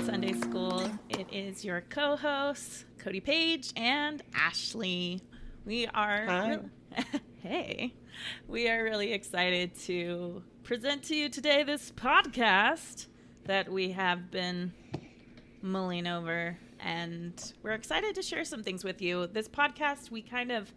Sunday School. It is your co hosts, CodyPaige and Ashley. We are. Hey. We are really excited to present to you today this podcast that we have been mulling over. And we're excited to share some things with you. This podcast, we kind of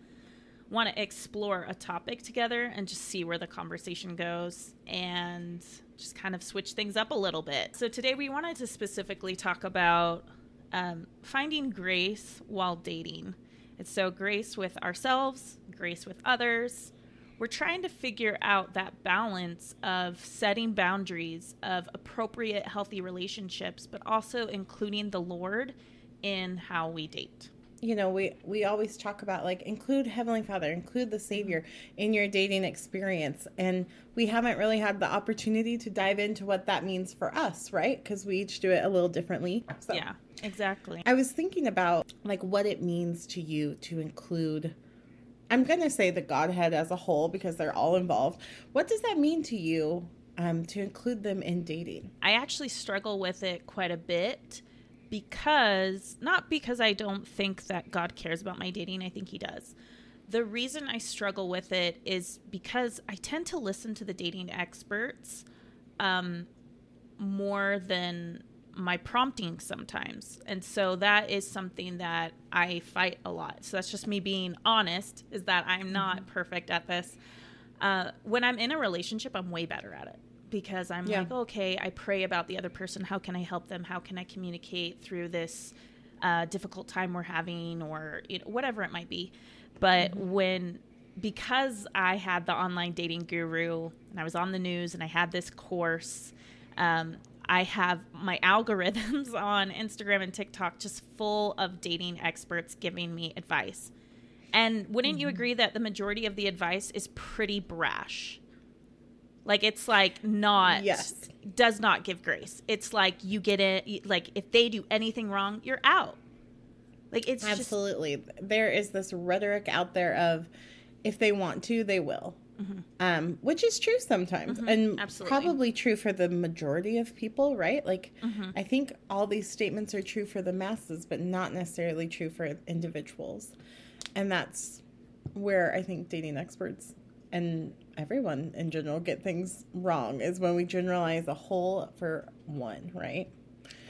want to explore a topic together and just see where the conversation goes and just kind of switch things up a little bit. So, today we wanted to specifically talk about um, finding grace while dating. It's so grace with ourselves, grace with others. We're trying to figure out that balance of setting boundaries of appropriate, healthy relationships, but also including the Lord in how we date you know we we always talk about like include heavenly father include the savior in your dating experience. And we haven't really had the opportunity to dive into what that means for us right? Because we each do it a little differently so. Yeah exactly. I was thinking about like what it means to you to include i'm going to say the godhead as a whole because they're all involved. What does that mean to you um, to include them in dating? I actually struggle with it quite a bit because not because I don't think that God cares about my dating, I think he does. The reason I struggle with it is because I tend to listen to the dating experts um, more than my prompting sometimes. And so that is something that I fight a lot. So that's just me being honest, is that I'm not mm-hmm. perfect at this. Uh, when I'm in a relationship, I'm way better at it because I'm yeah. like, okay, I pray about the other person. How can I help them? How can I communicate through this uh, difficult time we're having, or you know, whatever it might be. But mm-hmm. when because I had the online dating guru and I was on the news and I had this course, um, I have my algorithms on Instagram and TikTok just full of dating experts giving me advice. And wouldn't mm-hmm. you agree that the majority of the advice is pretty brash? Like it's like not yes does not give grace. It's like you get it like if they do anything wrong, you're out. Like it's absolutely just... there is this rhetoric out there of if they want to, they will. Mm-hmm. Um, which is true sometimes, mm-hmm. and Absolutely. probably true for the majority of people, right? Like, mm-hmm. I think all these statements are true for the masses, but not necessarily true for individuals. And that's where I think dating experts and everyone in general get things wrong is when we generalize a whole for one, right?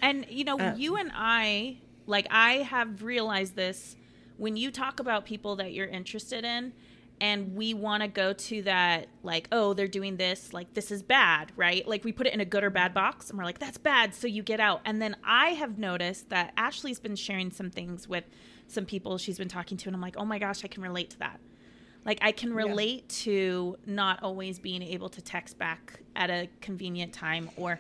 And you know, um, you and I, like I have realized this when you talk about people that you're interested in and we want to go to that like oh they're doing this like this is bad right? Like we put it in a good or bad box and we're like that's bad so you get out. And then i have noticed that ashley's been sharing some things with some people she's been talking to and i'm like oh my gosh i can relate to that like I can relate yeah. to not always being able to text back at a convenient time or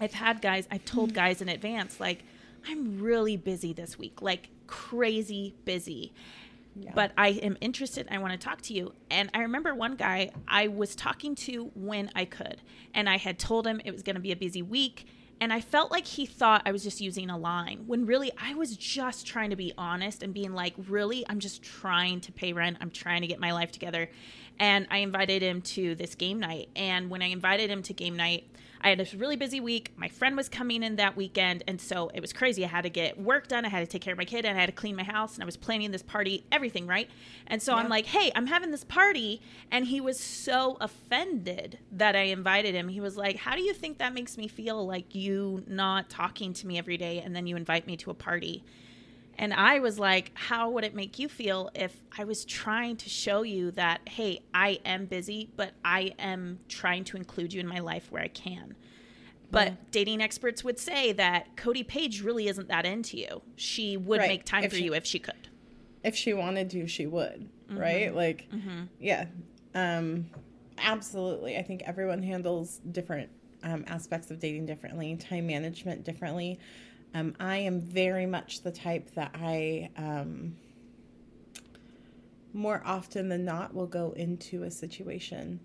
I've had guys, I've told mm-hmm. guys in advance like I'm really busy this week, like crazy busy. Yeah. But I am interested. I want to talk to you. And I remember one guy I was talking to when I could. And I had told him it was going to be a busy week and I felt like he thought I was just using a line when really I was just trying to be honest and being like, really, I'm just trying to pay rent. I'm trying to get my life together. And I invited him to this game night. And when I invited him to game night, I had a really busy week. My friend was coming in that weekend, and so it was crazy. I had to get work done. I had to take care of my kid, and I had to clean my house, and I was planning this party, everything, right? And so yeah. I'm like, "Hey, I'm having this party," and he was so offended that I invited him. He was like, "How do you think that makes me feel? Like you not talking to me every day, and then you invite me to a party?" And I was like, how would it make you feel if I was trying to show you that, hey, I am busy, but I am trying to include you in my life where I can? But yeah. dating experts would say that CodyPaige really isn't that into you. She would right. make time if for she, you if she could. If she wanted to, she would, mm-hmm. right? Like, mm-hmm. yeah. Um, absolutely. I think everyone handles different um, aspects of dating differently, time management differently. Um, I am very much the type that I, um, more often than not, will go into a situation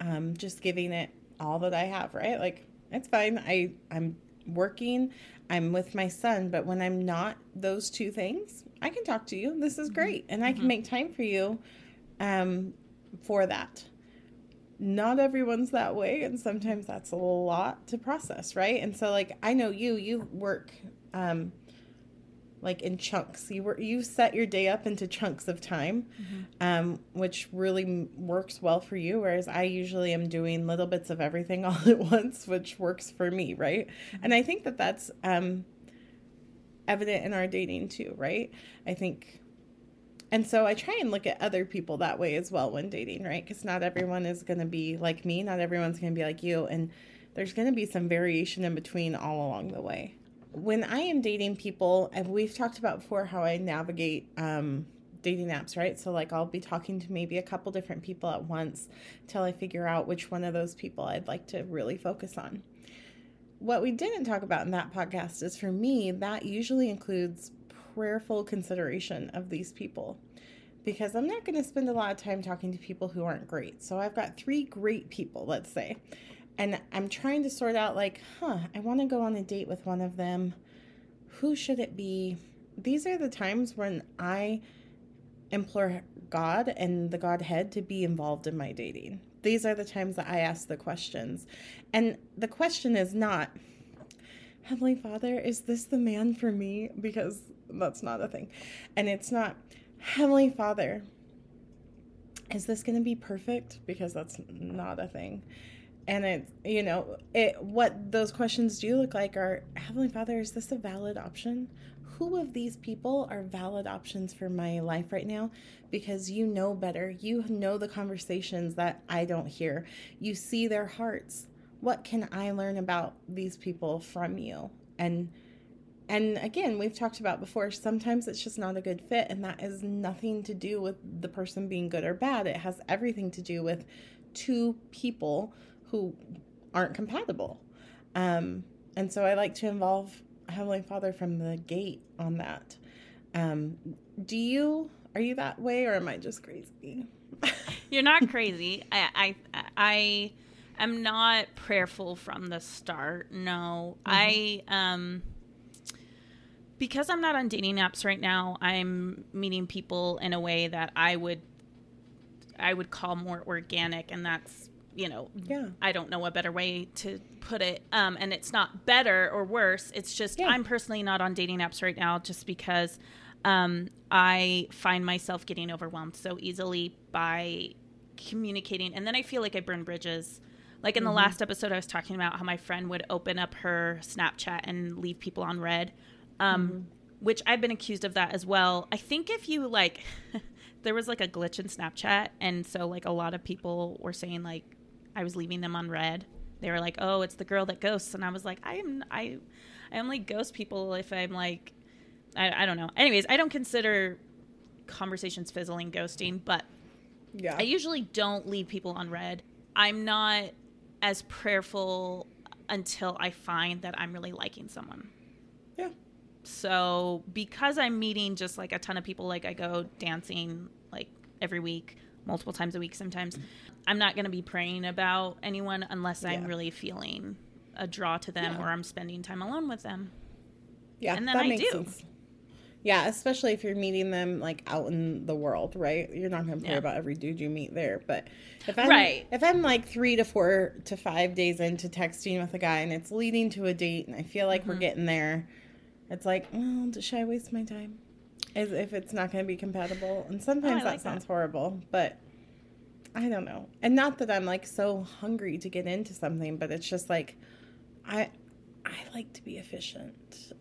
um, just giving it all that I have, right? Like, it's fine. I, I'm working, I'm with my son, but when I'm not those two things, I can talk to you. This is mm-hmm. great. And I can mm-hmm. make time for you um, for that. Not everyone's that way and sometimes that's a lot to process right and so like i know you you work um like in chunks you work you set your day up into chunks of time mm-hmm. um which really works well for you whereas i usually am doing little bits of everything all at once which works for me right mm-hmm. and i think that that's um evident in our dating too right i think and so I try and look at other people that way as well when dating, right? Because not everyone is going to be like me, not everyone's going to be like you, and there's going to be some variation in between all along the way. When I am dating people, and we've talked about before how I navigate um, dating apps, right? So, like, I'll be talking to maybe a couple different people at once till I figure out which one of those people I'd like to really focus on. What we didn't talk about in that podcast is for me, that usually includes prayerful consideration of these people because I'm not going to spend a lot of time talking to people who aren't great. So I've got three great people, let's say, and I'm trying to sort out like, huh, I want to go on a date with one of them. Who should it be? These are the times when I implore God and the Godhead to be involved in my dating. These are the times that I ask the questions. And the question is not, Heavenly Father, is this the man for me? Because that's not a thing. And it's not, Heavenly Father, is this going to be perfect? Because that's not a thing. And it, you know, it what those questions do look like are Heavenly Father, is this a valid option? Who of these people are valid options for my life right now? Because you know better. You know the conversations that I don't hear. You see their hearts. What can I learn about these people from you? And and again, we've talked about before, sometimes it's just not a good fit, and that is nothing to do with the person being good or bad. It has everything to do with two people who aren't compatible. Um, and so I like to involve Heavenly Father from the gate on that. Um, do you, are you that way, or am I just crazy? You're not crazy. I, I, I am not prayerful from the start. No, mm-hmm. I, um, because I'm not on dating apps right now, I'm meeting people in a way that I would I would call more organic and that's you know yeah. I don't know a better way to put it. Um, and it's not better or worse it's just yeah. i'm personally not on dating apps right now just because um, i find myself getting overwhelmed so easily by communicating. And then i feel like i burn bridges. Like in mm-hmm. the last episode i was talking about how my friend would open up her snapchat and leave people on read um, mm-hmm. which I've been accused of that as well. I think if you like, there was like a glitch in Snapchat, and so like a lot of people were saying like I was leaving them on read. They were like, "Oh, it's the girl that ghosts," and I was like, "I am I, I only ghost people if I'm like, I, I don't know." Anyways, I don't consider conversations fizzling ghosting, but yeah, I usually don't leave people on read. I'm not as prayerful until I find that I'm really liking someone. Yeah. So because I'm meeting just like a ton of people, like I go dancing like every week, multiple times a week sometimes, I'm not going to be praying about anyone unless yeah. I'm really feeling a draw to them yeah. or I'm spending time alone with them. Yeah, and then I do. Sense. Yeah, especially if you're meeting them like out in the world, right? You're not going to pray yeah. about every dude you meet there, but if I'm right. if I'm like 3 to 4 to 5 days into texting with a guy and it's leading to a date and I feel like mm-hmm. we're getting there, it's like, well, should I waste my time? As if it's not going to be compatible. And sometimes oh, that like sounds that. horrible, but I don't know. And not that I'm like so hungry to get into something, but it's just like I I like to be efficient.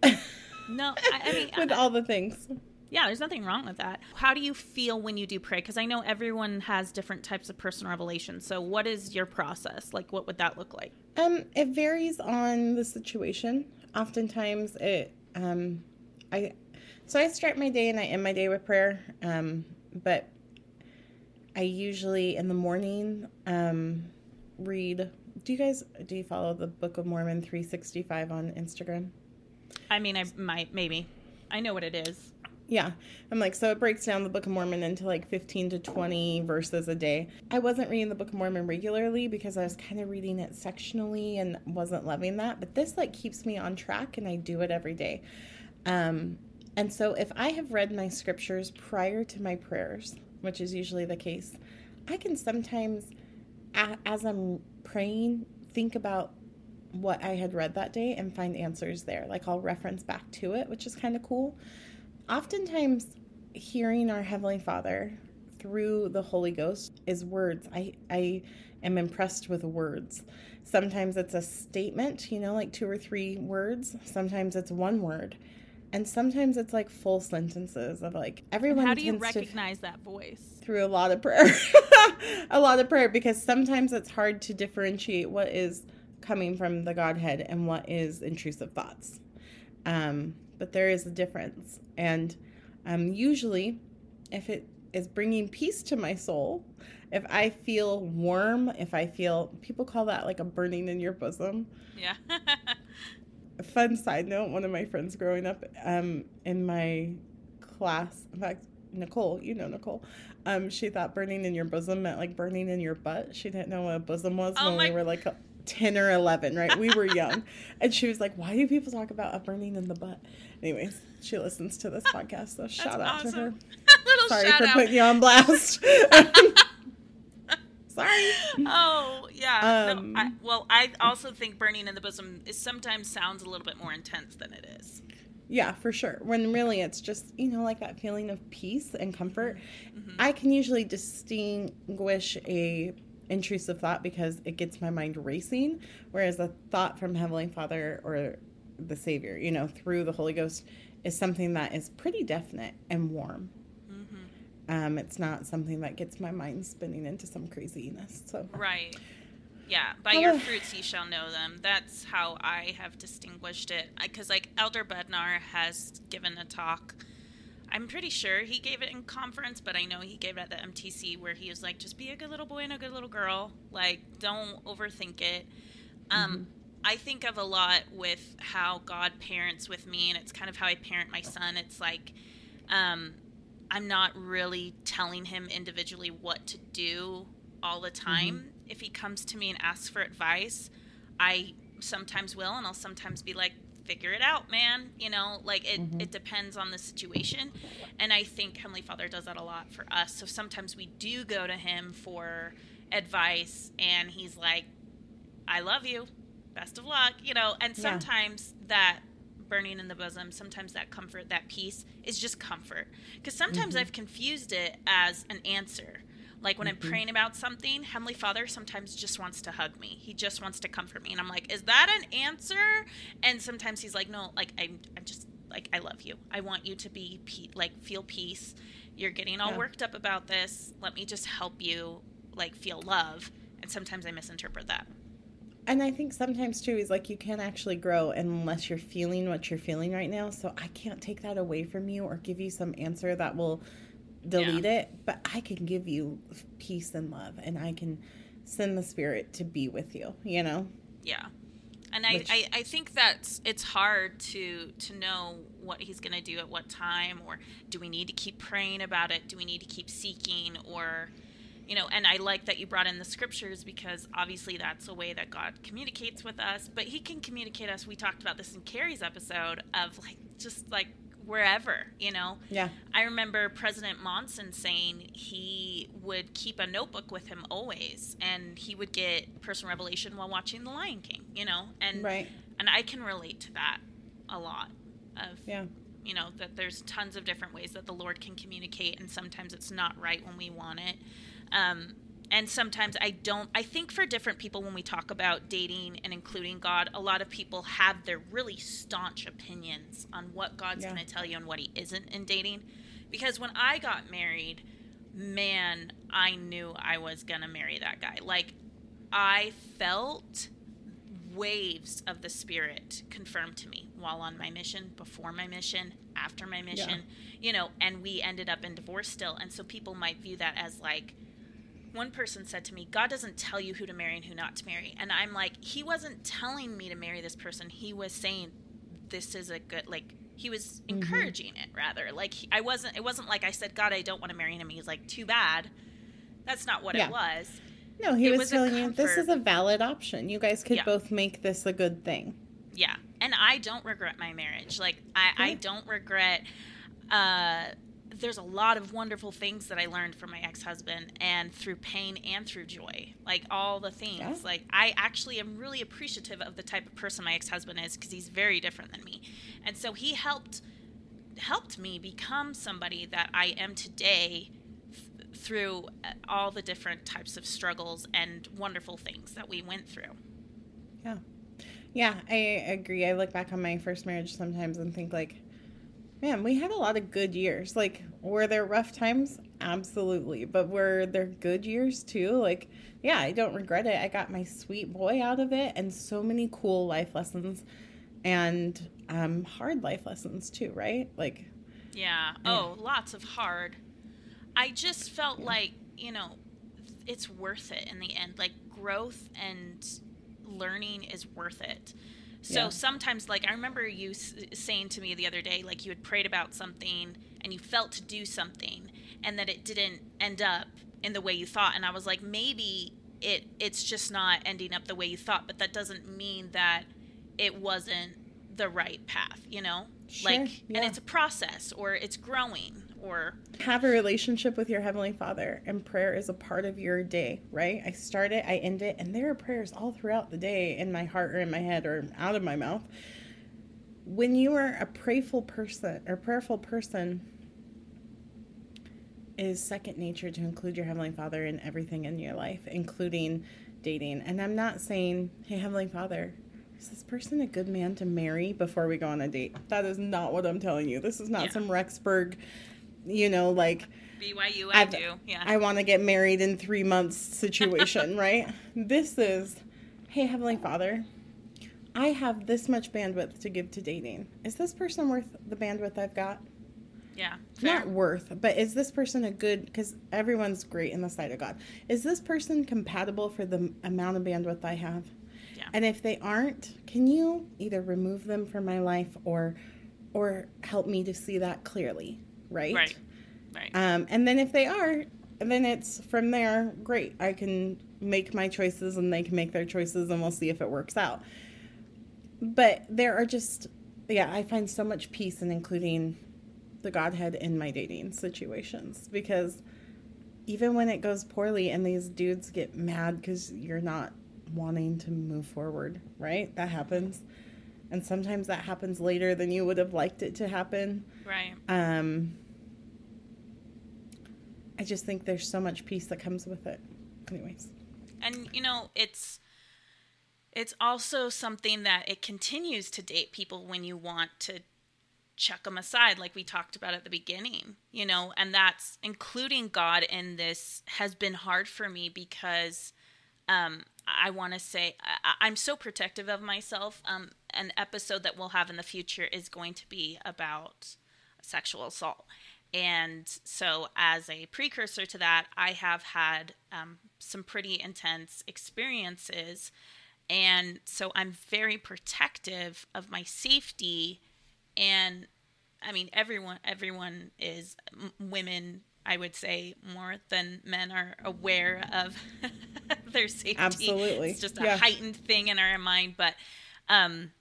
No, I, I mean with I, all the things. Yeah, there's nothing wrong with that. How do you feel when you do pray? Because I know everyone has different types of personal revelation. So, what is your process? Like, what would that look like? Um, it varies on the situation. Oftentimes, it um, I so I start my day and I end my day with prayer. Um, but I usually in the morning um, read. Do you guys do you follow the Book of Mormon 365 on Instagram? I mean, I might maybe. I know what it is. Yeah. I'm like, so it breaks down the Book of Mormon into like 15 to 20 verses a day. I wasn't reading the Book of Mormon regularly because I was kind of reading it sectionally and wasn't loving that. But this like keeps me on track and I do it every day. Um, and so if I have read my scriptures prior to my prayers, which is usually the case, I can sometimes as I'm praying, think about what I had read that day and find answers there. Like I'll reference back to it, which is kind of cool. Oftentimes, hearing our Heavenly Father through the Holy Ghost is words. I, I am impressed with words. Sometimes it's a statement, you know, like two or three words. Sometimes it's one word. And sometimes it's like full sentences of like everyone. And how do you recognize that voice? Through a lot of prayer. a lot of prayer because sometimes it's hard to differentiate what is coming from the Godhead and what is intrusive thoughts. Um, but there is a difference. And um, usually, if it is bringing peace to my soul, if I feel warm, if I feel, people call that like a burning in your bosom. Yeah. Fun side note one of my friends growing up um, in my class, in fact, Nicole, you know Nicole, um, she thought burning in your bosom meant like burning in your butt. She didn't know what a bosom was oh when my- we were like 10 or 11, right? We were young. and she was like, why do people talk about a burning in the butt? Anyways, she listens to this podcast, so shout out awesome. to her. Little Sorry for out. putting you on blast. Sorry. Oh yeah. Um, no, I, well, I also think burning in the bosom is sometimes sounds a little bit more intense than it is. Yeah, for sure. When really it's just, you know, like that feeling of peace and comfort. Mm-hmm. I can usually distinguish a intrusive thought because it gets my mind racing, whereas a thought from Heavenly Father or the Savior, you know, through the Holy Ghost is something that is pretty definite and warm. Mm-hmm. Um, it's not something that gets my mind spinning into some craziness. So right, yeah. By your fruits ye shall know them. That's how I have distinguished it. Because like Elder Bednar has given a talk I'm pretty sure he gave it in conference, but I know he gave it at the MTC where he was like, just be a good little boy and a good little girl. Like, don't overthink it. Um, mm-hmm. I think of a lot with how God parents with me, and it's kind of how I parent my son. It's like, um, I'm not really telling him individually what to do all the time. Mm-hmm. If he comes to me and asks for advice, I sometimes will, and I'll sometimes be like, figure it out, man. You know, like it, mm-hmm. it depends on the situation. And I think Heavenly Father does that a lot for us. So sometimes we do go to Him for advice, and He's like, I love you. Best of luck. You know, and sometimes yeah. that burning in the bosom, sometimes that comfort, that peace is just comfort. Because sometimes mm-hmm. I've confused it as an answer. Like when mm-hmm. I'm praying about something, Heavenly Father sometimes just wants to hug me. He just wants to comfort me. And I'm like, is that an answer? And sometimes he's like, no, like I'm, I'm just like, I love you. I want you to be pe- like, feel peace. You're getting all yeah. worked up about this. Let me just help you like feel love. And sometimes I misinterpret that. And I think sometimes too is like you can't actually grow unless you're feeling what you're feeling right now. So I can't take that away from you or give you some answer that will delete yeah. it, but I can give you peace and love and I can send the spirit to be with you, you know? Yeah. And Which, I, I, I think that it's hard to to know what he's going to do at what time or do we need to keep praying about it? Do we need to keep seeking or you know, and I like that you brought in the scriptures because obviously that's a way that God communicates with us, but he can communicate us. We talked about this in Carrie's episode of like just like wherever, you know? Yeah. I remember President Monson saying he would keep a notebook with him always and he would get personal revelation while watching The Lion King, you know? And right. and I can relate to that a lot of Yeah. You know, that there's tons of different ways that the Lord can communicate and sometimes it's not right when we want it. Um, and sometimes I don't. I think for different people, when we talk about dating and including God, a lot of people have their really staunch opinions on what God's yeah. going to tell you and what He isn't in dating. Because when I got married, man, I knew I was going to marry that guy. Like, I felt waves of the Spirit confirmed to me while on my mission, before my mission, after my mission, yeah. you know, and we ended up in divorce still. And so people might view that as like, one person said to me, God doesn't tell you who to marry and who not to marry. And I'm like, He wasn't telling me to marry this person. He was saying, this is a good, like, he was mm-hmm. encouraging mm-hmm. it rather. Like, I wasn't, it wasn't like I said, God, I don't want to marry him. He's like, too bad. That's not what yeah. it was. No, he was, was, telling you this is a valid option. You guys could yeah. both make this a good thing. Yeah. And I don't regret my marriage. Like, I, yeah. I don't regret, uh, there's a lot of wonderful things that I learned from my ex-husband and through pain and through joy. Like all the things. Yeah. Like I actually am really appreciative of the type of person my ex-husband is because he's very different than me. And so he helped helped me become somebody that I am today th- through uh, all the different types of struggles and wonderful things that we went through. Yeah. Yeah, I agree. I look back on my first marriage sometimes and think like man, we had a lot of good years. Like, were there rough times? Absolutely. But were there good years too? Like, yeah, I don't regret it. I got my sweet boy out of it and so many cool life lessons and um, hard life lessons too, right? Like, yeah. Oh, lots of hard. I just felt yeah. like, you know, it's worth it in the end. Like, growth and learning is worth it. So yeah. sometimes, like, I remember you s- saying to me the other day, like, you had prayed about something and you felt to do something and that it didn't end up in the way you thought. And I was like, maybe it it's just not ending up the way you thought, but that doesn't mean that it wasn't the right path, you know? Sure, like, yeah. and it's a process or it's growing or have a relationship with your heavenly father and prayer is a part of your day right i start it i end it and there are prayers all throughout the day in my heart or in my head or out of my mouth when you are a prayerful person or prayerful person is second nature to include your heavenly father in everything in your life including dating and i'm not saying hey heavenly father is this person a good man to marry before we go on a date? That is not what I'm telling you. This is not yeah. some Rexburg you know, like BYU, I do. Yeah. I want to get married in three months situation, right? This is, hey, Heavenly Father, I have this much bandwidth to give to dating. Is this person worth the bandwidth I've got? Yeah. Fair. Not worth, but is this person a good, because everyone's great in the sight of God. Is this person compatible for the amount of bandwidth I have? Yeah. And if they aren't, can you either remove them from my life or or help me to see that clearly? Right? Right. Right. Um, and then if they are, then it's from there, great. I can make my choices and they can make their choices and we'll see if it works out. But there are just, yeah, I find so much peace in including the Godhead in my dating situations because even when it goes poorly and these dudes get mad because you're not wanting to move forward, right? That happens. And sometimes that happens later than you would have liked it to happen. Right. Um, I just think there's so much peace that comes with it. Anyways. And you know, it's it's also something that it continues to date people when you want to chuck them aside like we talked about at the beginning you know and that's including god in this has been hard for me because um i want to say I, am so protective of myself um an episode that we'll have in the future is going to be about sexual assault and so, as a precursor to that, I have had um, some pretty intense experiences. And so, I'm very protective of my safety. And I mean, everyone, everyone is m- women. I would say more than men are aware of their safety. Absolutely, it's just a yeah. heightened thing in our mind. But um,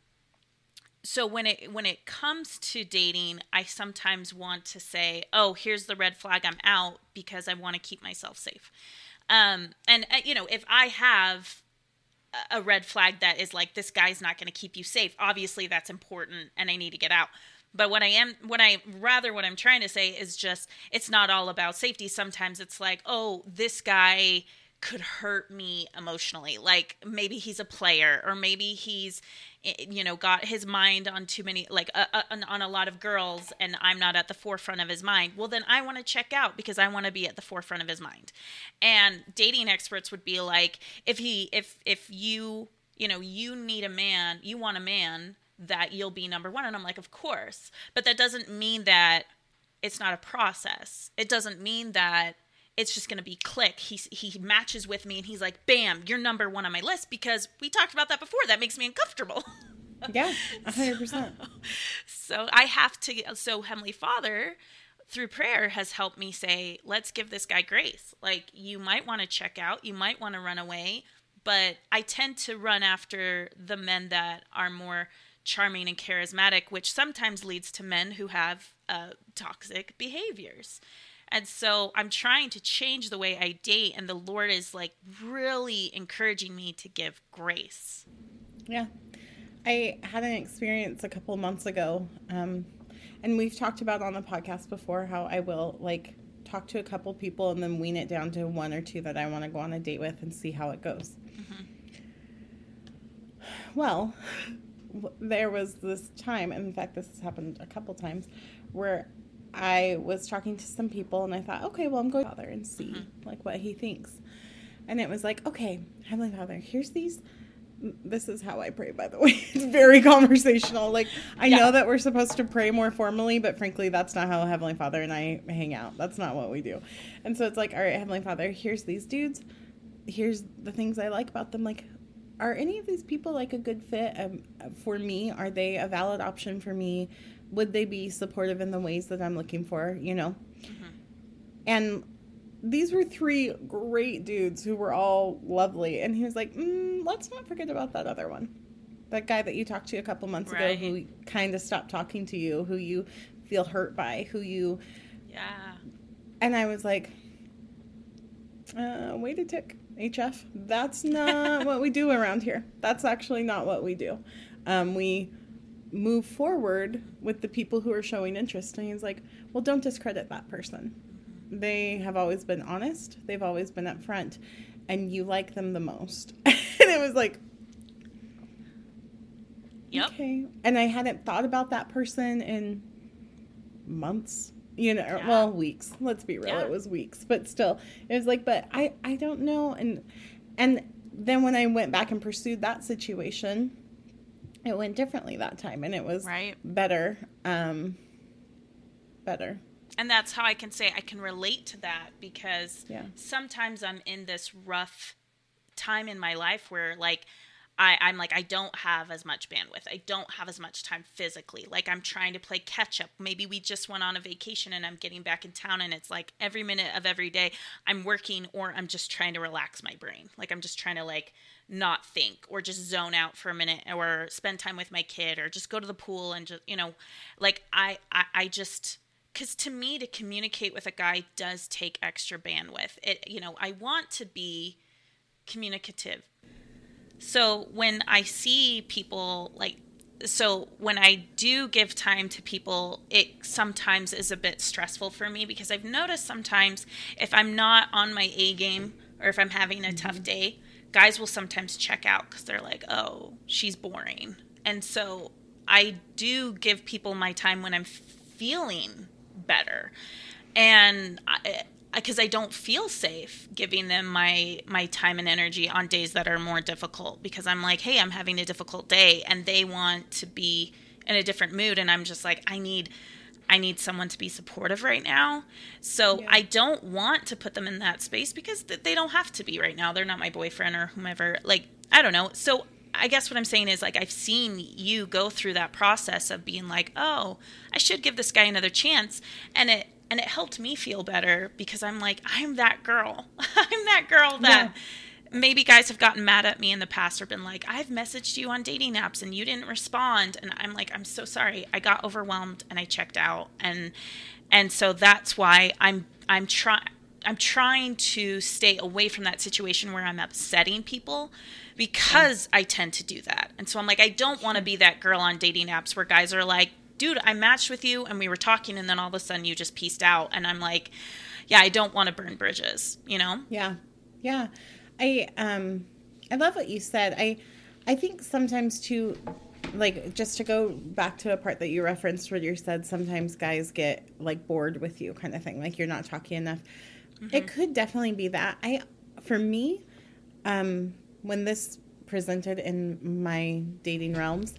so when it when it comes to dating i sometimes want to say oh here's the red flag i'm out because i want to keep myself safe um, and uh, you know if i have a red flag that is like this guy's not going to keep you safe obviously that's important and i need to get out but what i am what i rather what i'm trying to say is just it's not all about safety sometimes it's like oh this guy could hurt me emotionally. Like maybe he's a player or maybe he's you know got his mind on too many like uh, uh, on a lot of girls and i'm not at the forefront of his mind. Well then i want to check out because i want to be at the forefront of his mind. And dating experts would be like if he if if you you know you need a man you want a man that you'll be number one. And i'm like of course. But that doesn't mean that it's not a process. It doesn't mean that it's just going to be click. He he matches with me and he's like, "Bam, you're number 1 on my list because we talked about that before. That makes me uncomfortable." Yeah, 100%. so, so I have to so Heavenly Father through prayer has helped me say, "Let's give this guy grace. Like you might want to check out, you might want to run away, but I tend to run after the men that are more charming and charismatic, which sometimes leads to men who have uh, toxic behaviors. And so I'm trying to change the way I date, and the Lord is like really encouraging me to give grace. Yeah. I had an experience a couple months ago, um, and we've talked about on the podcast before how I will like talk to a couple people and then wean it down to one or two that I want to go on a date with and see how it goes. Mm-hmm. Well, there was this time, and in fact, this has happened a couple times, where I was talking to some people and I thought, okay, well, I'm going to Father and see mm-hmm. like what he thinks. And it was like, okay, Heavenly Father, here's these. This is how I pray, by the way. It's very conversational. Like, I yeah. know that we're supposed to pray more formally, but frankly, that's not how Heavenly Father and I hang out. That's not what we do. And so it's like, all right, Heavenly Father, here's these dudes. Here's the things I like about them. Like, are any of these people like a good fit um, for me? Are they a valid option for me? Would they be supportive in the ways that I'm looking for? You know, mm-hmm. and these were three great dudes who were all lovely. And he was like, mm, let's not forget about that other one. That guy that you talked to a couple months right. ago who kind of stopped talking to you, who you feel hurt by, who you. Yeah. And I was like, uh, wait a tick. HF. That's not what we do around here. That's actually not what we do. Um, we move forward with the people who are showing interest. And he's like, well, don't discredit that person. They have always been honest, they've always been upfront, and you like them the most. and it was like, Yep. Okay. And I hadn't thought about that person in months you know yeah. well weeks let's be real yeah. it was weeks but still it was like but i i don't know and and then when i went back and pursued that situation it went differently that time and it was right. better um better and that's how i can say i can relate to that because yeah. sometimes i'm in this rough time in my life where like I, I'm like, I don't have as much bandwidth. I don't have as much time physically. Like, I'm trying to play catch up. Maybe we just went on a vacation and I'm getting back in town, and it's like every minute of every day I'm working or I'm just trying to relax my brain. Like, I'm just trying to, like, not think or just zone out for a minute or spend time with my kid or just go to the pool and just, you know, like, I, I, I just, because to me, to communicate with a guy does take extra bandwidth. It, you know, I want to be communicative so when I see people like so when I do give time to people, it sometimes is a bit stressful for me because I've noticed sometimes if I'm not on my A game or if I'm having a mm-hmm. tough day, guys will sometimes check out because they're like, oh, she's boring. And so I do give people my time when I'm feeling better. And I, because I don't feel safe giving them my my time and energy on days that are more difficult because I'm like, hey, I'm having a difficult day and they want to be in a different mood and I'm just like, I need I need someone to be supportive right now. So yeah. I don't want to put them in that space because they don't have to be right now. They're not my boyfriend or whomever. Like, I don't know. So I guess what I'm saying is like I've seen you go through that process of being like, "Oh, I should give this guy another chance." And it and it helped me feel better because I'm like, I'm that girl. I'm that girl that yeah. maybe guys have gotten mad at me in the past or been like, I've messaged you on dating apps and you didn't respond. And I'm like, I'm so sorry. I got overwhelmed and I checked out. And and so that's why I'm I'm trying I'm trying to stay away from that situation where I'm upsetting people because I tend to do that. And so I'm like, I don't want to be that girl on dating apps where guys are like, dude, I matched with you and we were talking and then all of a sudden you just pieced out and I'm like, yeah, I don't want to burn bridges, you know? Yeah. Yeah. I um I love what you said. I I think sometimes too like just to go back to a part that you referenced where you said sometimes guys get like bored with you kind of thing like you're not talking enough mm-hmm. it could definitely be that i for me um when this presented in my dating realms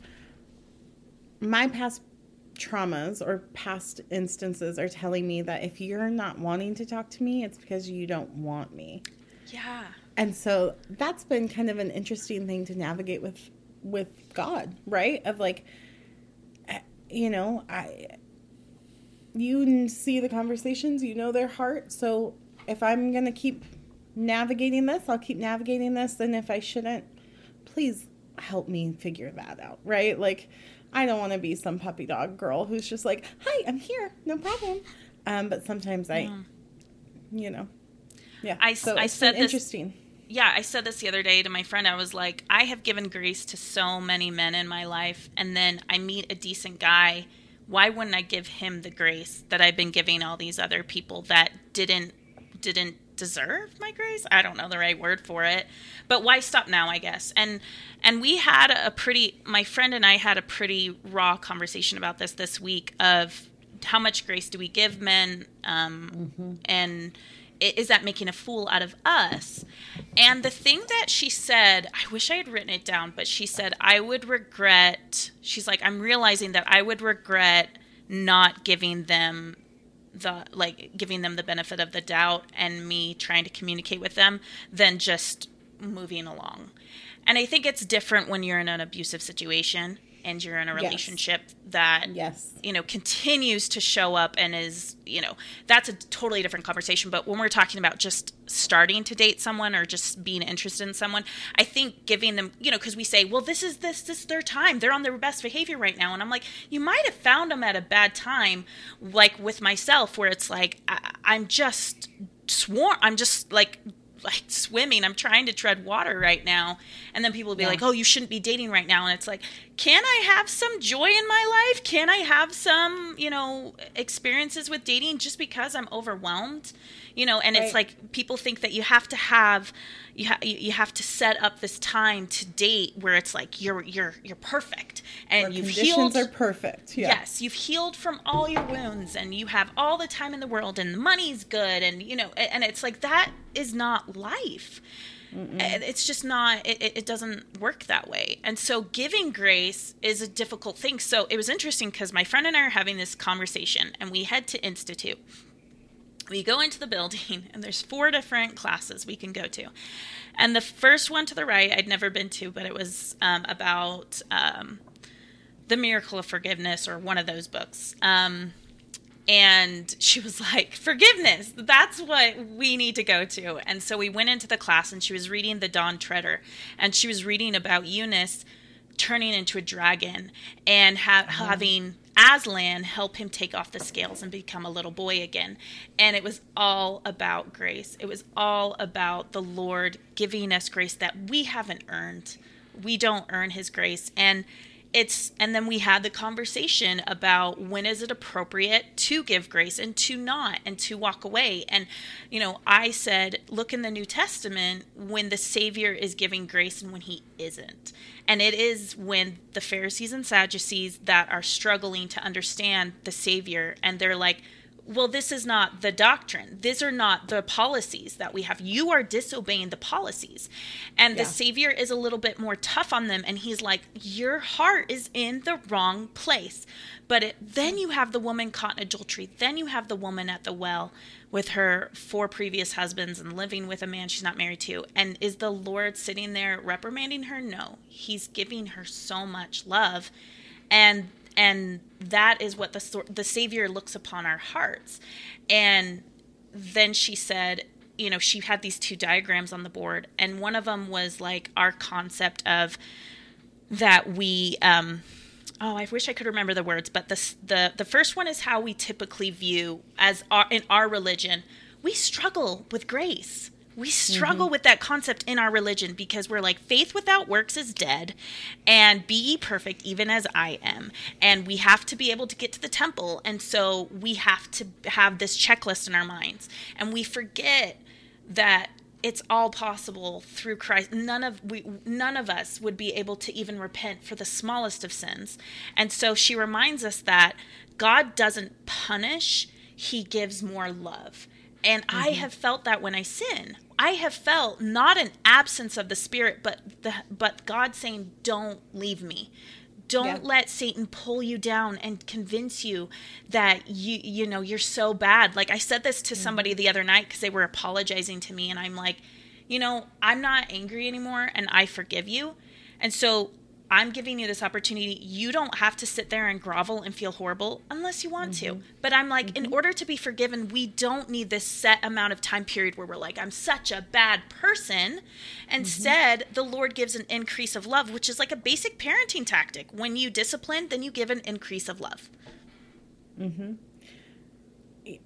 my past traumas or past instances are telling me that if you're not wanting to talk to me, it's because you don't want me. Yeah. And so that's been kind of an interesting thing to navigate with with God, right? Of like eh, you know, I you see the conversations, you know their heart. So if I'm going to keep navigating this. I'll keep navigating this. And if I shouldn't, please help me figure that out, right? Like, I don't want to be some puppy dog girl who's just like, "Hi, I'm here, no problem." Um, but sometimes I, mm. you know, yeah. I, so I said interesting. Yeah, I said this the other day to my friend. I was like, I have given grace to so many men in my life, and then I meet a decent guy. Why wouldn't I give him the grace that I've been giving all these other people that didn't didn't deserve my grace? I don't know the right word for it. But why stop now, I guess. And and we had a pretty my friend and I had a pretty raw conversation about this this week of how much grace do we give men um, mm-hmm. and is that making a fool out of us? And the thing that she said, I wish I had written it down, but she said, I would regret, she's like, I'm realizing that I would regret not giving them the like giving them the benefit of the doubt and me trying to communicate with them than just moving along. And I think it's different when you're in an abusive situation and you're in a relationship yes. that yes. you know continues to show up and is you know that's a totally different conversation. But when we're talking about just starting to date someone or just being interested in someone i think giving them you know because we say well this is this this is their time. They're on their best behavior right now. And i'm like you might have found them at a bad time like with myself where it's like I, i'm just sworn i'm just like like swimming. I'm trying to tread water right now. And then people will be yeah. like, oh, you shouldn't be dating right now. And it's like, can I have some joy in my life? Can I have some, you know, experiences with dating just because I'm overwhelmed? You know, and right. it's like people think that you have to have you, ha- you have to set up this time to date where it's like you're you're you're perfect and where you've healed are perfect yeah. yes you've healed from all your wounds and you have all the time in the world and the money's good and you know and it's like that is not life Mm-mm. it's just not it, it doesn't work that way and so giving grace is a difficult thing so it was interesting because my friend and i are having this conversation and we head to institute we go into the building and there's four different classes we can go to. And the first one to the right i'd never been to but it was um, about um, the miracle of forgiveness or one of those books. Um, and she was like forgiveness! That's what we need to go to. And so we went into the class and she was reading the dawn treader and she was reading about Eustace turning into a dragon and ha- uh-huh. having Aslan help him take off the scales and become a little boy again. And it was all about grace. It was all about the Lord giving us grace that we haven't earned. We don't earn his grace. And it's and then we had the conversation about when is it appropriate to give grace and to not and to walk away. And you know i said look in the new testament when the savior is giving grace and when he isn't. And it is when the pharisees and sadducees that are struggling to understand the savior and they're like well, this is not the doctrine. These are not the policies that we have. You are disobeying the policies. And yeah. the Savior is a little bit more tough on them. And he's like, Your heart is in the wrong place. But it, then you have the woman caught in adultery. Then you have the woman at the well with her four previous husbands and living with a man she's not married to. And is the Lord sitting there reprimanding her? No. He's giving her so much love. And and that is what the the savior looks upon our hearts. And then she said you know she had these two diagrams on the board and one of them was like our concept of that we um oh i wish i could remember the words but the the the first one is how we typically view as our in our religion we struggle with grace we struggle mm-hmm. with that concept in our religion because we're like faith without works is dead and be ye perfect even as i am and we have to be able to get to the temple and so we have to have this checklist in our minds and we forget that it's all possible through Christ. None of we none of us would be able to even repent for the smallest of sins. And so she reminds us that God doesn't punish, he gives more love. And mm-hmm. I have felt that when I sin. I have felt not an absence of the spirit, but the but God saying, "Don't leave me." Don't yeah. let Satan pull you down and convince you that you you know you're so bad. Like I said this to mm-hmm. somebody the other night because they were apologizing to me, and I'm like, you know, I'm not angry anymore, and I forgive you. And so I'm giving you this opportunity. You don't have to sit there and grovel and feel horrible unless you want mm-hmm. to. But I'm like, mm-hmm. in order to be forgiven, we don't need this set amount of time period where we're like, I'm such a bad person. Instead, mm-hmm. the Lord gives an increase of love, which is like a basic parenting tactic. When you discipline, then you give an increase of love. Mm-hmm.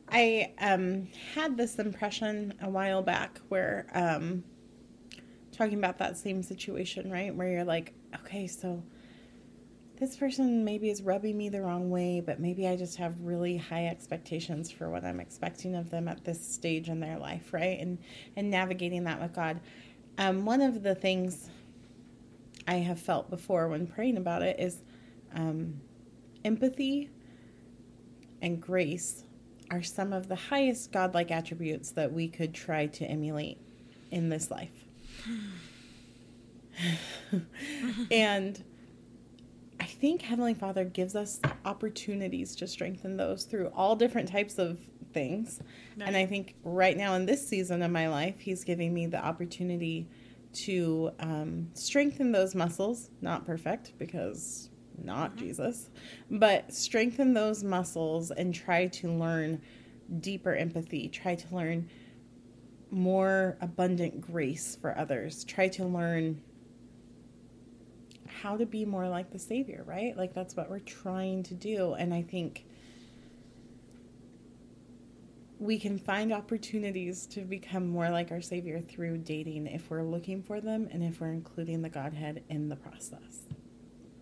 I um, had this impression a while back where um, talking about that same situation, right? Where you're like, okay, so this person maybe is rubbing me the wrong way, but maybe I just have really high expectations for what I'm expecting of them at this stage in their life, right? And and navigating that with God. Um, one of the things I have felt before when praying about it is um, empathy and grace are some of the highest godlike attributes that we could try to emulate in this life. and I think Heavenly Father gives us opportunities to strengthen those through all different types of things. Nice. And I think right now in this season of my life, He's giving me the opportunity to um, strengthen those muscles. Not perfect because not mm-hmm. Jesus, but strengthen those muscles and try to learn deeper empathy, try to learn more abundant grace for others, try to learn how to be more like the Savior, right? Like that's what we're trying to do. And I think we can find opportunities to become more like our Savior through dating if we're looking for them and if we're including the Godhead in the process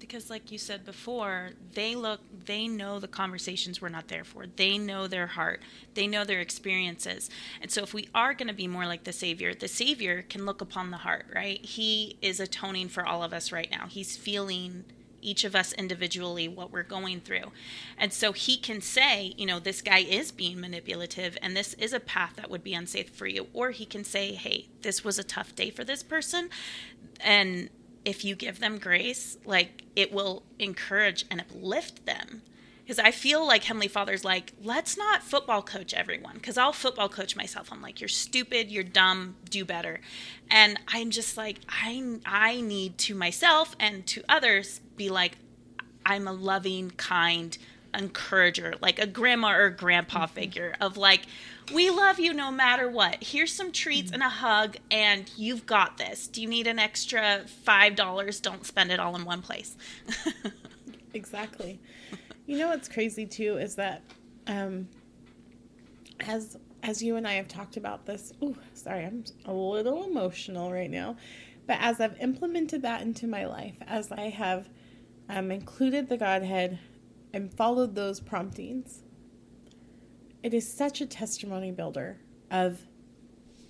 because like you said before they look they know the conversations we're not there for they know their heart they know their experiences and so if we are going to be more like the savior the savior can look upon the heart right he is atoning for all of us right now he's feeling each of us individually what we're going through. And so he can say, you know, this guy is being manipulative and this is a path that would be unsafe for you. Or he can say, hey, this was a tough day for this person. And if you give them grace, like it will encourage and uplift them. Because I feel like Heavenly Father's like, let's not football coach everyone. Because I'll football coach myself. I'm like, you're stupid, you're dumb, do better. And I'm just like, I, I need to myself and to others be like, I'm a loving, kind, encourager, like a grandma or grandpa mm-hmm. figure of like, we love you no matter what. Here's some treats and a hug, and you've got this. Do you need an extra $5? Don't spend it all in one place. exactly. You know what's crazy too is that um, as as you and I have talked about this, ooh, sorry, I'm a little emotional right now. But as I've implemented that into my life, as I have um, included the Godhead and followed those promptings, it is such a testimony builder of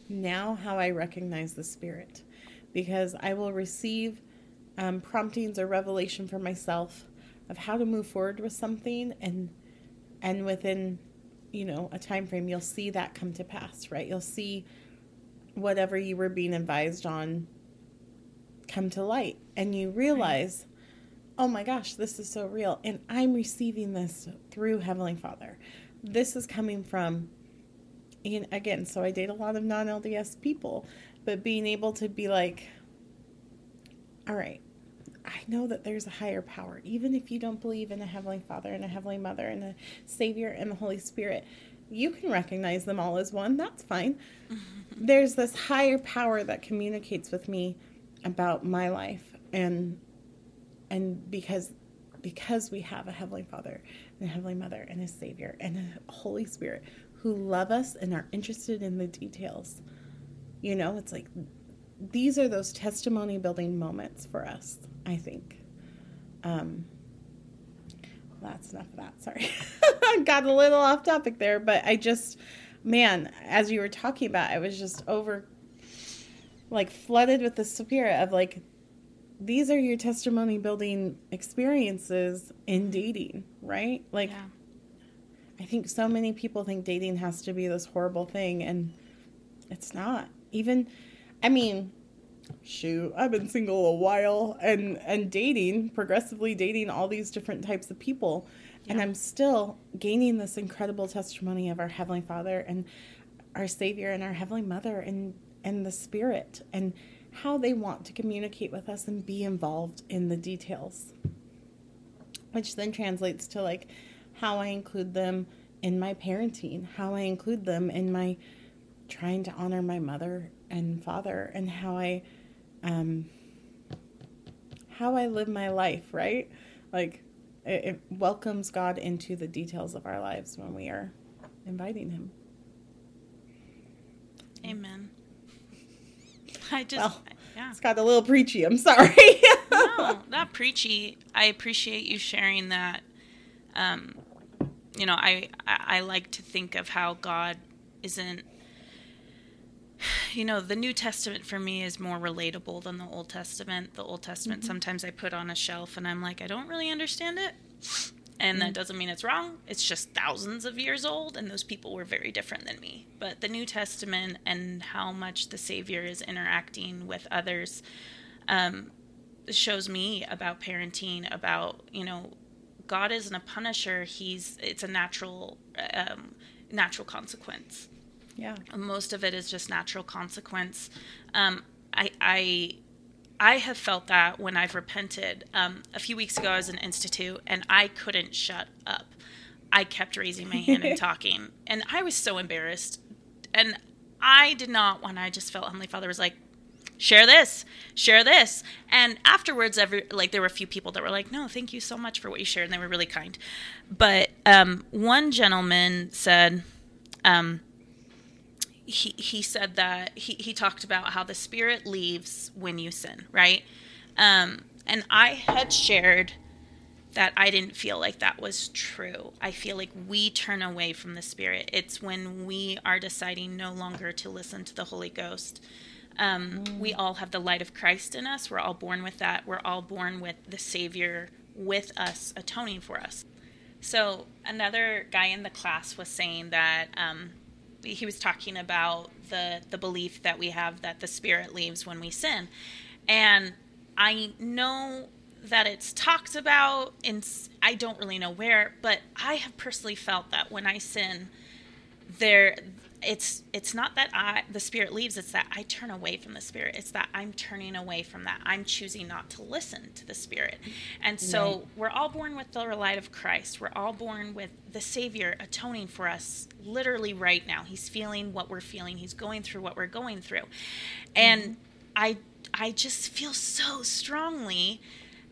now how I recognize the Spirit. Because I will receive um, promptings or revelation for myself of how to move forward with something. And and within you know a time frame you'll see that come to pass right? You'll see whatever you were being advised on come to light. And you realize oh my gosh, this is so real. And I'm receiving this through Heavenly Father. This is coming from, and again, so I date a lot of non LDS people, but being able to be like, all right, I know that there's a higher power. Even if you don't believe in a Heavenly Father and a Heavenly Mother and a Savior and the Holy Spirit, you can recognize them all as one. That's fine. there's this higher power that communicates with me about my life and and because because we have a heavenly father a heavenly mother and a savior and a holy spirit who love us and are interested in the details. You know it's like these are those testimony building moments for us i think. Um that's enough of that. Sorry. Got a little off topic there but i just man as you were talking about i was just over like flooded with the spirit of like these are your testimony building experiences in dating, right? Like, yeah. I think so many people think dating has to be this horrible thing, and it's not. Even, I mean, shoot, I've been single a while and and dating, progressively dating all these different types of people, yeah. and I'm still gaining this incredible testimony of our heavenly Father and our Savior and our heavenly Mother and and the Spirit and how they want to communicate with us and be involved in the details. Which then translates to like how I include them in my parenting, how I include them in my trying to honor my mother and father, and how I um, how I live my life, right? Like it, it welcomes God into the details of our lives when we are inviting Him. Amen. I just, well, yeah. It's got a little preachy. I'm sorry. no, not preachy. I appreciate you sharing that. Um, you know, I, I, I like to think of how God isn't you know, the New Testament for me is more relatable than the Old Testament. The Old Testament mm-hmm. sometimes I put on a shelf and I'm like, I don't really understand it. And mm-hmm. that doesn't mean it's wrong. It's just thousands of years old, and those people were very different than me. But the New Testament and how much the Savior is interacting with others um, shows me about parenting, about, you know, God isn't a punisher. He's, it's a natural, um, natural consequence yeah. Most of it is just natural consequence. Um, I, I, I have felt that when I've repented. Um, a few weeks ago, I was in institute and I couldn't shut up. I kept raising my hand and talking, and I was so embarrassed. And I did not want. I just felt Heavenly Father was like, share this, share this. And afterwards, every like there were a few people that were like, no, thank you so much for what you shared, and they were really kind. But um, one gentleman said, um, he he said that he he talked about how the spirit leaves when you sin, right? Um, and I had shared that I didn't feel like that was true. I feel like we turn away from the spirit. It's when we are deciding no longer to listen to the Holy Ghost. Um, mm. We all have the light of Christ in us. We're all born with that. We're all born with the Savior with us, atoning for us. So another guy in the class was saying that. Um, he was talking about the the belief that we have that the spirit leaves when we sin. And i know that it's talked about and i don't really know where but i have personally felt that when i sin there it's it's not that I the spirit leaves it's that I turn away from the spirit. It's that I'm turning away from that. I'm choosing not to listen to the spirit. And so right. we're all born with the light of Christ. We're all born with the savior atoning for us literally right now. He's feeling what we're feeling. He's going through what we're going through. And mm-hmm. I I just feel so strongly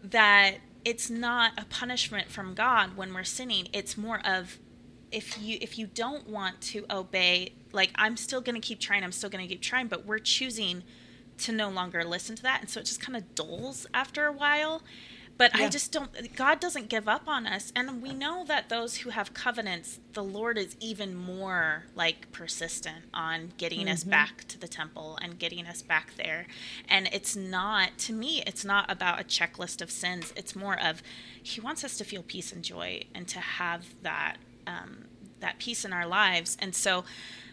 that it's not a punishment from God when we're sinning. It's more of if you if you don't want to obey like i'm still going to keep trying i'm still going to keep trying but we're choosing to no longer listen to that and so it just kind of dulls after a while but yeah. i just don't god doesn't give up on us and we know that those who have covenants the lord is even more like persistent on getting mm-hmm. us back to the temple and getting us back there and it's not to me it's not about a checklist of sins it's more of he wants us to feel peace and joy and to have that um, that peace in our lives. And so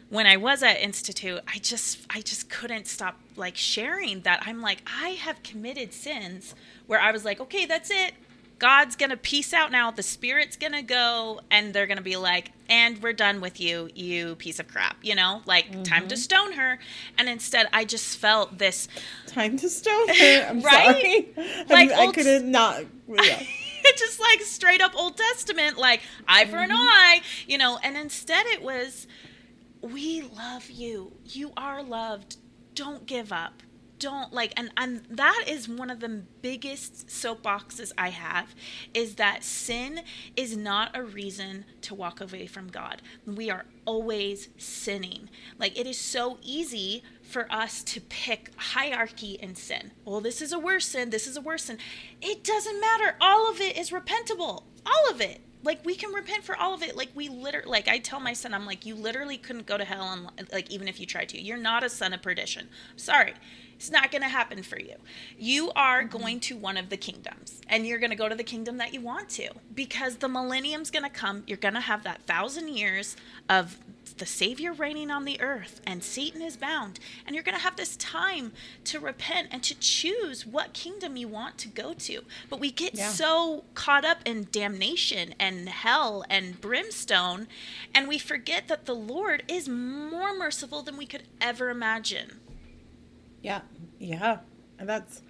when I was at Institute, I just I just couldn't stop like sharing that I'm like I have committed sins where I was like, okay, that's it. God's gonna peace out now. The spirit's gonna go, and they're gonna be like, "And we're done with you, you piece of crap." You know, like mm-hmm. time to mm-hmm. stone her. And instead, I just felt this time to stone her. I'm right? sorry. Like I, I could not. Yeah. just like straight up Old Testament, like eye for an mm-hmm. eye, you know. And instead, it was, we love you. You are loved. Don't give up. Don't like, and and that is one of the biggest soapboxes I have, is that sin is not a reason to walk away from God. We are always sinning. Like it is so easy for us to pick hierarchy and sin. Well, this is a worse sin, this is a worse sin. It doesn't matter. All of it is repentable. All of it. Like we can repent for all of it. Like we literally like I tell my son I'm like you literally couldn't go to hell and like even if you tried to. You're not a son of perdition. Sorry. It's not going to happen for you. You are going to one of the kingdoms and you're going to go to the kingdom that you want to because the millennium's going to come. You're going to have that thousand years of the Savior reigning on the earth and Satan is bound. And you're going to have this time to repent and to choose what kingdom you want to go to. But we get yeah. so caught up in damnation and hell and brimstone, and we forget that the Lord is more merciful than we could ever imagine. Yeah, yeah, and that's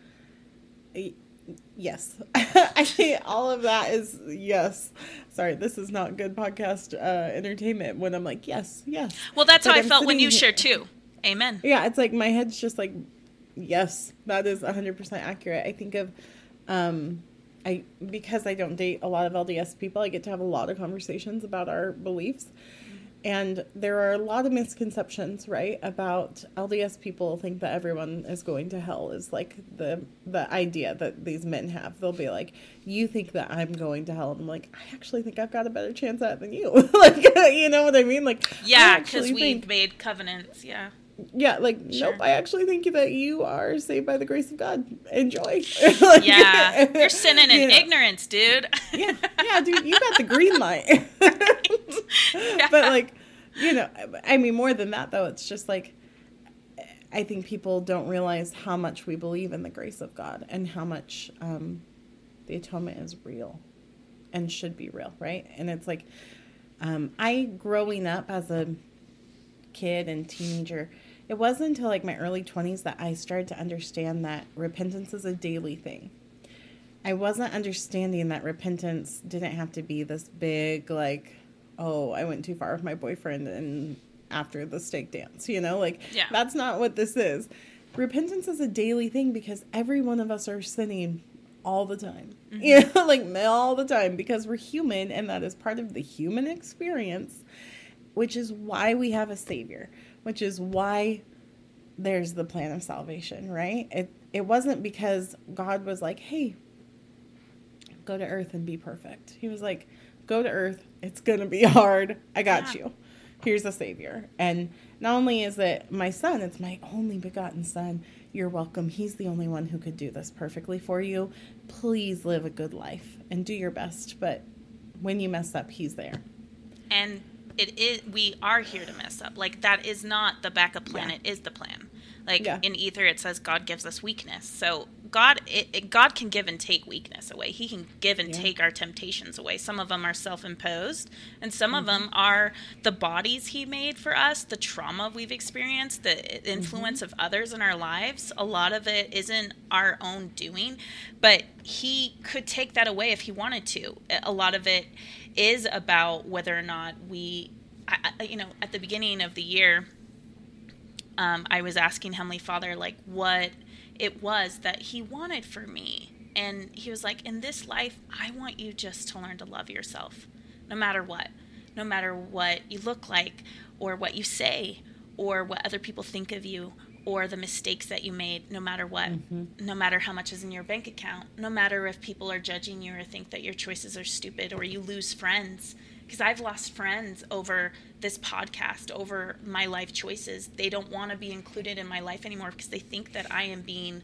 yes. I think all of that is yes. Sorry, this is not good podcast uh, entertainment. When I'm like yes, yes. Well, that's like how I I'm felt when you shared too. Amen. Yeah, it's like my head's just like yes, that is 100% accurate. I think of um I because I don't date a lot of LDS people, I get to have a lot of conversations about our beliefs. And there are a lot of misconceptions, right, about LDS people think that everyone is going to hell is like the the idea that these men have. They'll be like, "You think that I'm going to hell?" And I'm like, "I actually think I've got a better chance at it than you." like, you know what I mean? Like, yeah, because we've think... made covenants. Yeah yeah, like sure. nope. I actually think that you are saved by the grace of God. Enjoy. like, yeah, you're sinning in know. ignorance, dude. yeah, yeah, dude, you got the green light. yeah. But like, you know, I mean, more than that though, it's just like I think people don't realize how much we believe in the grace of God and how much um, the atonement is real and should be real, right? And it's like um, I growing up as a kid and teenager it wasn't until like my early 20s that I started to understand that repentance is a daily thing. I wasn't understanding that repentance didn't have to be this big, like, oh, I went too far with my boyfriend and after the stake dance, you know? Like, yeah. that's not what this is. Repentance is a daily thing because every one of us are sinning all the time. Mm-hmm. You know, like all the time because we're human and that is part of the human experience, which is why we have a savior which is why there's the plan of salvation, right? It it wasn't because God was like, "Hey, go to earth and be perfect." He was like, "Go to earth. It's going to be hard. I got yeah. you. Here's a savior." And not only is it my son, it's my only begotten son. You're welcome. He's the only one who could do this perfectly for you. Please live a good life and do your best, but when you mess up, he's there. And it is we are here to mess up. Like that is not the backup plan. Yeah. It is the plan. Like yeah. in Ether, it says God gives us weakness. So God, it, it, God can give and take weakness away. He can give and yeah. take our temptations away. Some of them are self-imposed, and some mm-hmm. of them are the bodies He made for us, the trauma we've experienced, the influence mm-hmm. of others in our lives. A lot of it isn't our own doing, but He could take that away if He wanted to. A lot of it is about whether or not we, I, you know, at the beginning of the year, um, I was asking Heavenly Father, like, what it was that He wanted for me. And He was like, in this life, I want you just to learn to love yourself, no matter what, no matter what you look like, or what you say, or what other people think of you, or the mistakes that you made, no matter what, mm-hmm. no matter how much is in your bank account, no matter if people are judging you or think that your choices are stupid or you lose friends. Because I've lost friends over this podcast, over my life choices. They don't want to be included in my life anymore because they think that I am being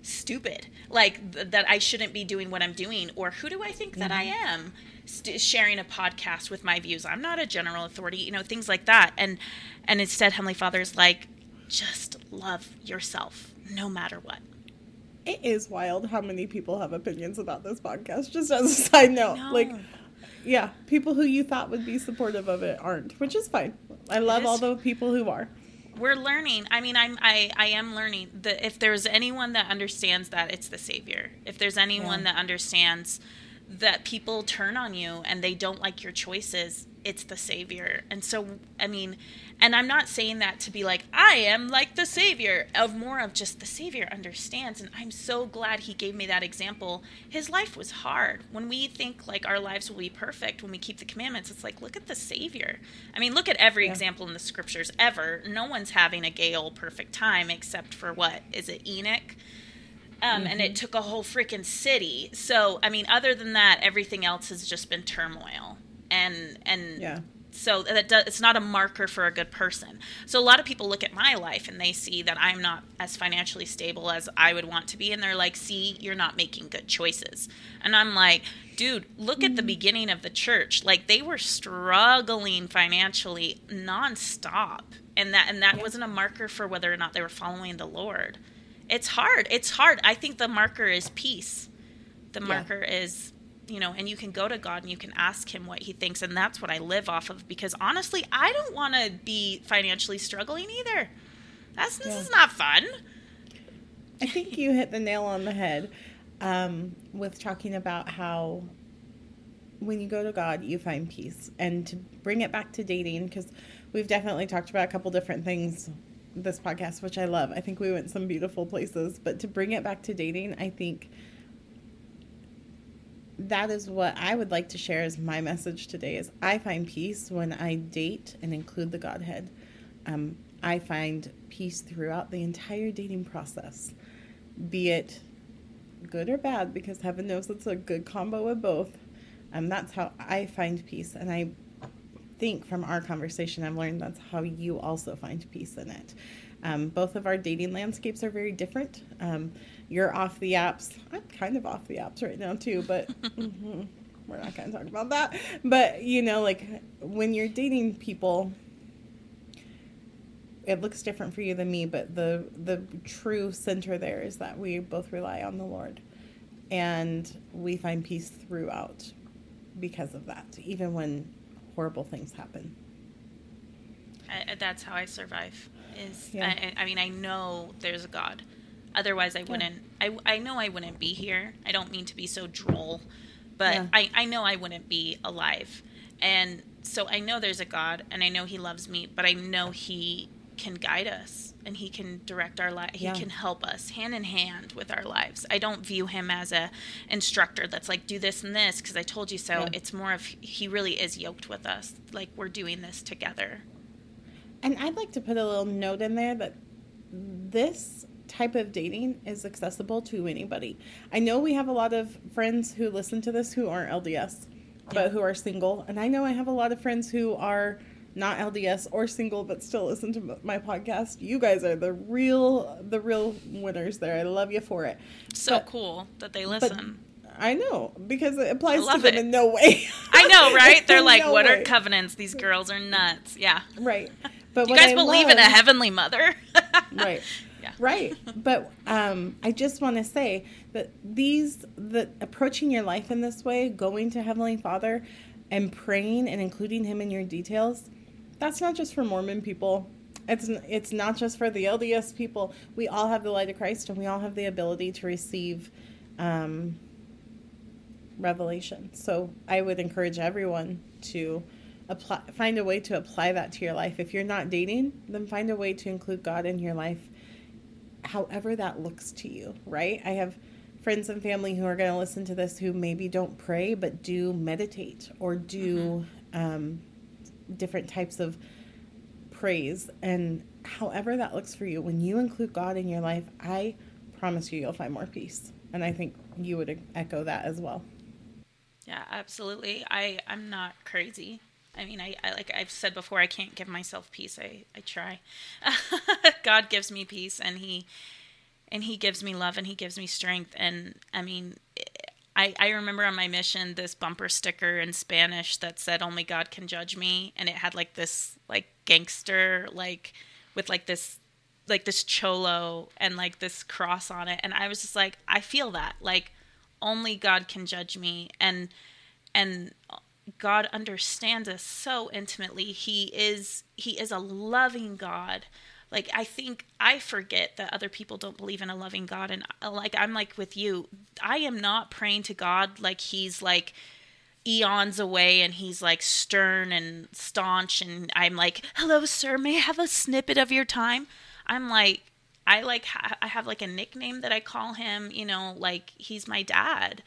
stupid, like th- that I shouldn't be doing what I'm doing, or who do I think mm-hmm. that I mm-hmm. am? St- sharing a podcast with my views. I'm not a general authority, you know, things like that. And and instead, Heavenly Father is like, just love yourself no matter what. It is wild how many people have opinions about this podcast, just as a side note. Like, yeah, people who you thought would be supportive of it aren't, which is fine. I love all the people who are. We're learning. I mean, I'm I I am learning that if there's anyone that understands that, it's the Savior. If there's anyone yeah. that understands that people turn on you and they don't like your choices, it's the savior. And so, I mean, and I'm not saying that to be like, I am like the savior, of more of just the savior understands. And I'm so glad he gave me that example. His life was hard. When we think like our lives will be perfect when we keep the commandments, it's like, look at the savior. I mean, look at every yeah. example in the scriptures ever. No one's having a gay old perfect time except for what? Is it Enoch? Um, mm-hmm. and it mm-hmm. took a whole freaking city. So, I mean, other than that, everything else has just been turmoil and and yeah. So that does, it's not a marker for a good person. So a lot of people look at my life and they see that I'm not as financially stable as I would want to be, and they're like, "See, you're not making good choices." And I'm like, dude, look at the mm-hmm. beginning of the church. Like they were struggling financially nonstop. And that and that yeah. wasn't a marker for whether or not they were following the Lord. It's hard. It's hard. I think the marker is peace. The marker yeah. is you know, and you can go to God and you can ask Him what He thinks. And that's what I live off of because honestly, I don't want to be financially struggling either. That's this is not fun. I think you hit the nail on the head um, with talking about how when you go to God, you find peace. And to bring it back to dating, because we've definitely talked about a couple different things this podcast, which I love. I think we went some beautiful places, but to bring it back to dating, I think that is what I would like to share as my message today is I find peace when I date and include the Godhead. Um, I find peace throughout the entire dating process, be it good or bad, because heaven knows it's a good combo of both. Um, that's how I find peace. And I think from our conversation, I've learned that's how you also find peace in it. Um, both of our dating landscapes are very different. Um, you're off the apps. I'm kind of off the apps right now, too, but mm-hmm, we're not going to talk about that. But, you know, like when you're dating people, it looks different for you than me, but the the true center there is that we both rely on the Lord, and we find peace throughout because of that, even when horrible things happen. I, that's how I survive. Is yeah. I, I, mean I know there's a God, otherwise I wouldn't. Yeah. I I know I wouldn't be here. I don't mean to be so droll, but yeah. I I know I wouldn't be alive, and so I know there's a God, and I know He loves me, but I know He can guide us and he can direct our life he can help us hand in hand with our lives i don't view him as a instructor that's like do this and this because i told you so it's more of he really is yoked with us like we're doing this together and i'd like to put a little note in there that this type of dating is accessible to anybody i know we have a lot of friends who listen to this who aren't lds yeah. but who are single and i know i have a lot of friends who are not LDS or single but still listen to my podcast. You guys are the real the real winners there. I love you for it. So but, cool that they listen. I know because it applies to them it. in no way. I know, right? They're like, no "What way. are covenants? These girls are nuts." Yeah, right. But you guys I believe love, in a heavenly mother? right. Yeah. Right. But um, I just want to say that these, the approaching your life in this way, going to Heavenly Father, and praying and including Him in your details, that's not just for Mormon people. It's it's not just for the LDS people. We all have the light of Christ, and we all have the ability to receive um, revelation. So I would encourage everyone to apply, find a way to apply that to your life. If you're not dating, then find a way to include God in your life, however that looks to you. Right? I have friends and family who are going to listen to this who maybe don't pray but do meditate or do mm-hmm. um, different types of praise and however that looks for you when you include god in your life i promise you you'll find more peace and i think you would echo that as well yeah absolutely i i'm not crazy i mean i, I like i've said before i can't give myself peace. I i try. God gives me peace and he and he gives me love and he gives me strength. And i mean I, I remember on my mission this bumper sticker in Spanish that said only God can judge me. And it had like this like gangster like with like this like this cholo and like this cross on it. And I was just like I feel that. Like only God can judge me. And and God understands us so intimately. He is he is a loving God. Like i think i forget that other people don't believe in a loving god. And uh, like i'm like with you. I am not praying to god like he's like eons away and he's like stern and staunch and i'm like hello sir may i have a snippet of your time? I'm like i like ha- i have like a nickname that i call him you know like he's my dad.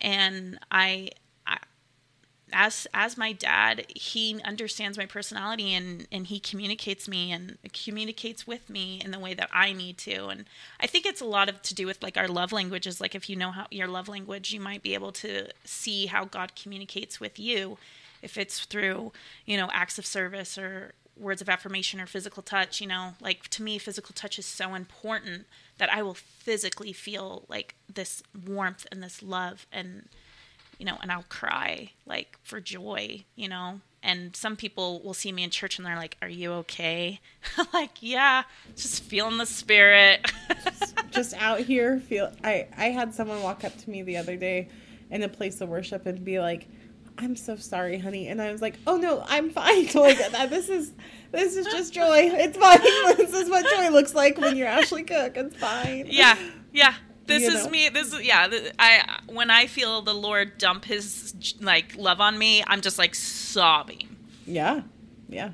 And i as as my dad, he understands my personality and and he communicates me and communicates with me in the way that I need to. And I think it's a lot of to do with like our love languages. Like if you know how your love language, you might be able to see how God communicates with you. If it's through, you know, acts of service or words of affirmation or physical touch, you know, like to me physical touch is so important that I will physically feel like this warmth and this love and you know, and I'll cry like for joy, you know. And some people will see me in church and they're like, "Are you okay?" I'm like, "Yeah, just feeling the spirit." just, just out here feel I I had someone walk up to me the other day in a place of worship and be like, I'm so sorry, honey. And I was like, oh no, I'm fine. Like this is this is just joy. It's fine. this is what joy looks like when you're Ashley Cook. It's fine. Yeah, yeah. This you is know? me. This is yeah. I when I feel the Lord dump His like love on me, I'm just like sobbing. Yeah, yeah.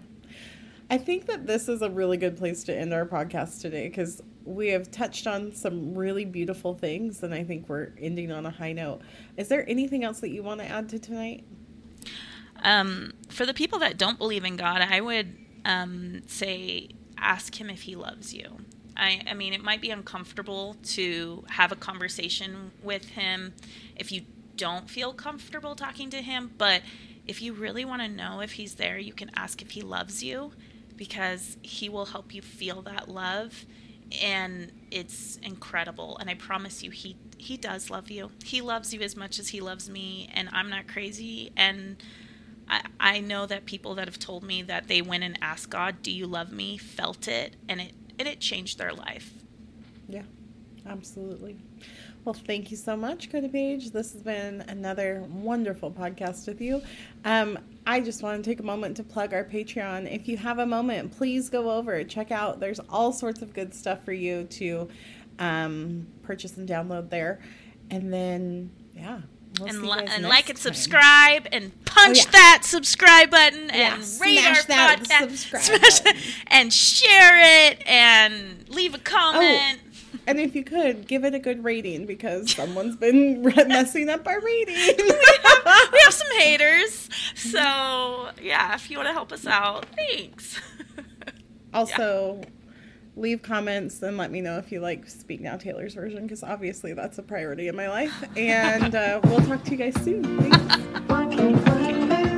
I think that this is a really good place to end our podcast today because we have touched on some really beautiful things, and I think we're ending on a high note. Is there anything else that you want to add to tonight? Um, for the people that don't believe in God, I would um, say ask Him if He loves you. I, I mean, it might be uncomfortable to have a conversation with Him if you don't feel comfortable talking to Him, but if you really want to know if He's there, you can ask if He loves you because He will help you feel that love and it's incredible and i promise you he he does love you. He loves you as much as he loves me and i'm not crazy and i i know that people that have told me that they went and asked god do you love me? felt it and it and it changed their life yeah absolutely well, thank you so much, CodyPaige. This has been another wonderful podcast with you. Um, I just want to take a moment to plug our Patreon. If you have a moment, please go over, check out. There's all sorts of good stuff for you to um, purchase and download there. And then, yeah. We'll and, li- and like and subscribe and punch oh, yeah. that subscribe button yeah, and rate our podcast and share it and leave a oh, comment. Oh and if you could, give it a good rating because someone's been messing up our rating. we, have, we have some haters. So, yeah, if you want to help us out, thanks. Also, yeah. Leave comments and let me know if you like Speak Now Taylor's version because obviously that's a priority in my life. And uh, we'll talk to you guys soon. Thanks.